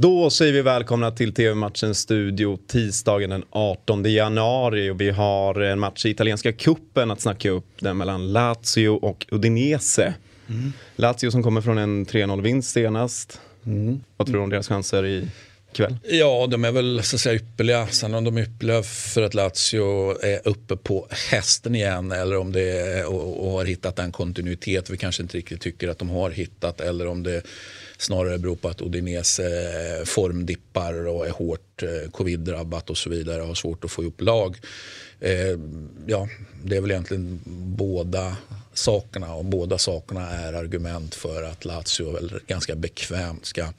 Då säger vi välkomna till TV-matchens studio tisdagen den 18 januari och vi har en match i italienska kuppen att snacka upp. Den mellan Lazio och Udinese. Mm. Lazio som kommer från en 3-0-vinst senast. Mm. Vad tror du om deras chanser i kväll? Ja, de är väl så att säga ypperliga. Sen om de är ypperliga för att Lazio är uppe på hästen igen eller om det är och, och har hittat den kontinuitet vi kanske inte riktigt tycker att de har hittat eller om det snarare beror på att Odinese eh, formdippar och är hårt eh, covid-drabbat och så vidare och har svårt att få ihop lag. Eh, ja, det är väl egentligen båda sakerna och båda sakerna är argument för att Lazio väl ganska bekvämt ska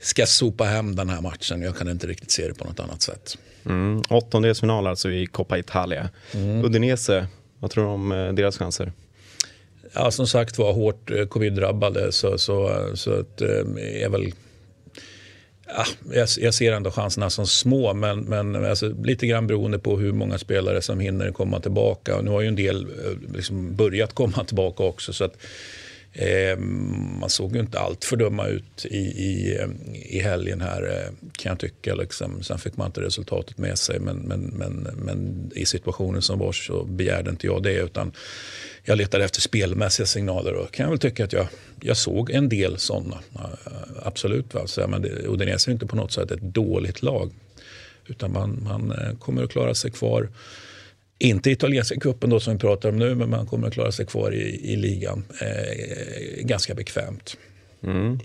ska sopa hem den här matchen. Jag kan inte riktigt se det på något annat sätt. Mm. Åttondelsfinal alltså i Coppa Italia. Mm. Udinese, vad tror du om deras chanser? Ja, som sagt var hårt eh, covid-drabbade så, så, så att, eh, är väl Ja, jag, jag, ser ändå chanserna som små, men, men alltså, lite grann beroende på hur många spelare som hinner komma tillbaka. Och nu har ju en del eh, liksom börjat komma tillbaka också. Så att, eh, Eh, man såg ju inte allt för dumma ut i, i, eh, i helgen här eh, kan jag tycka. Liksom. Sen fick man inte resultatet med sig, men, men, men, men i situationen som var så begärde inte jag det. utan jag letade efter spelmässiga signaler och kan jag väl tycka att jag, jag såg en del sådana. Absolut. Va? Så, men det, Udinese är inte på något sätt ett dåligt lag. Utan man, man kommer att klara sig kvar. Inte italienska cupen då som vi pratar om nu, men man kommer att klara sig kvar i, i ligan eh, ganska bekvämt. Mm.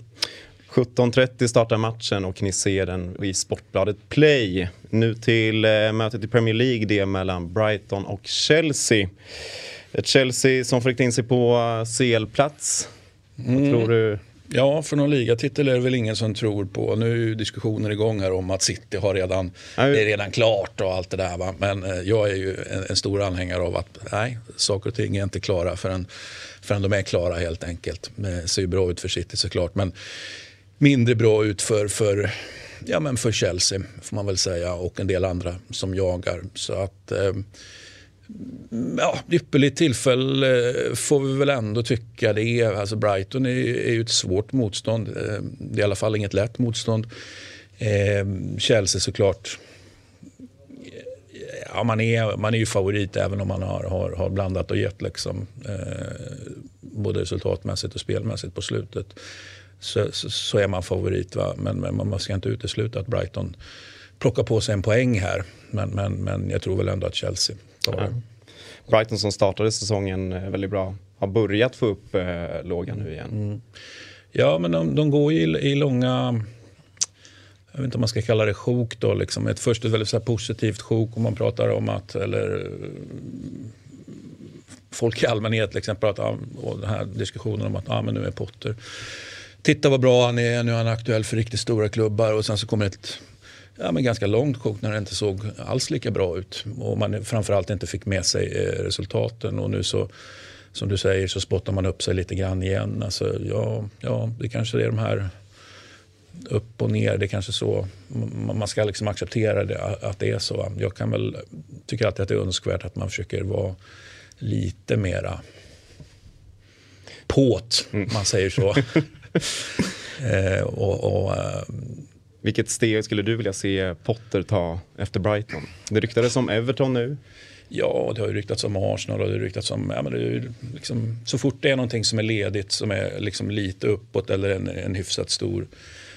17.30 startar matchen och ni ser den i Sportbladet Play. Nu till eh, mötet i Premier League, det mellan Brighton och Chelsea. Ett Chelsea som rikta in sig på CL-plats. Mm. Vad tror du? Ja, för någon ligatitel är det väl ingen som tror på. Nu är ju diskussioner igång här om att City har redan, det är redan klart och allt det där. Va? Men eh, jag är ju en, en, stor anhängare av att nej, saker och ting är inte klara förrän, förrän de är klara helt enkelt. Det ser ju bra ut för City såklart. Men mindre bra ut för, för, ja, men för Chelsea får man väl säga och en del andra som jagar. Så att... Eh, ja, ypperligt tillfälle eh, får vi väl ändå tycka det är. Alltså Brighton är, är ju ett svårt motstånd. Det är i alla fall inget lätt motstånd. Eh, Chelsea såklart. Ja, man, är, man är ju favorit även om man har, har, har blandat och gett liksom, eh, både resultatmässigt och spelmässigt på slutet. Så, så, så är man favorit. Va? Men, men man ska inte utesluta att Brighton plockar på sig en poäng här. Men, men, men jag tror väl ändå att Chelsea Ja. Brighton som startade säsongen eh, väldigt bra har börjat få upp eh, lågan nu igen. Mm. Ja, men de, de går i, i långa jag vet inte om man ska kalla det sjok då, liksom. ett först ett väldigt så positivt sjok om man pratar om att, eller folk i allmänhet till exempel pratar och den här diskussionen om att ah, men nu är Potter, titta vad bra han är, nu är han aktuell för riktigt stora klubbar och sen så kommer ett ja, men ganska långt sjok när det inte såg alls lika bra ut. Och man framförallt inte fick med sig eh, resultaten. Och nu så, som du säger, så spottar man upp sig lite grann igen. Alltså, ja, ja, det kanske är de här upp och ner. Det är kanske så. Man ska liksom acceptera det, att det är så. Jag kan väl, tycker alltid att det är önskvärt att man försöker vara lite mera påt, mm. man säger så. eh, och, och eh, vilket steg skulle du vilja se Potter ta efter Brighton? Det ryktades om Everton nu. Ja, det har ju ryktats om Arsenal och det har ryktats om... Ja, men det är liksom, så fort det är någonting som är ledigt, som är liksom lite uppåt eller en, en hyfsat stor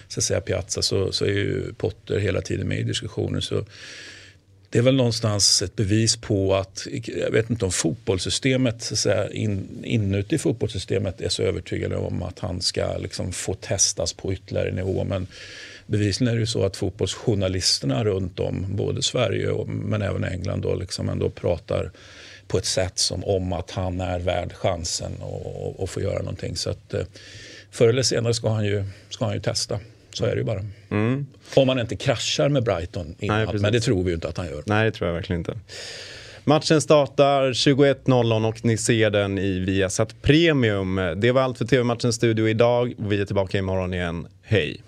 så att säga, piazza så, så är ju Potter hela tiden med i diskussionen. Så det är väl någonstans ett bevis på att, jag vet inte om fotbollssystemet, så att säga, in, inuti fotbollssystemet är så övertygade om att han ska liksom få testas på ytterligare nivå. Men bevisligen är det ju så att fotbollsjournalisterna runt om, både Sverige och, men även England, då liksom ändå pratar på ett sätt som om att han är värd chansen och, och, få göra någonting. Så att, eh, förr eller senare ska han ju, ska han ju testa. Så är det ju bara. Mm. Om han inte kraschar med Brighton innan, Nej, men det tror vi ju inte att han gör. Nej, det tror jag verkligen inte. Matchen startar 21.00 och ni ser den i Viasat Premium. Det var allt för TV-matchens studio idag. Vi är tillbaka imorgon igen. Hej!